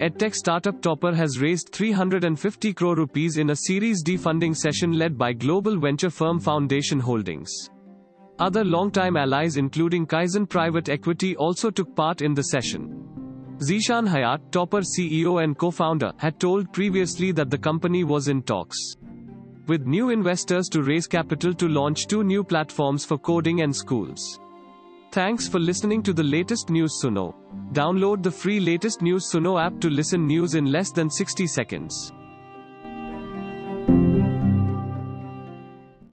EdTech startup Toppr has raised 350 crore rupees in a Series D funding session led by global venture firm Foundation Holdings. Other long-time allies including Kaizen Private Equity also took part in the session. Zishaan Hayath, Toppr CEO and co-founder, had told previously that the company was in talks with new investors to raise capital to launch two new platforms for coding and schools. Thanks for listening to the latest news Suno. Download the free latest news Suno app to listen news in less than 60 seconds.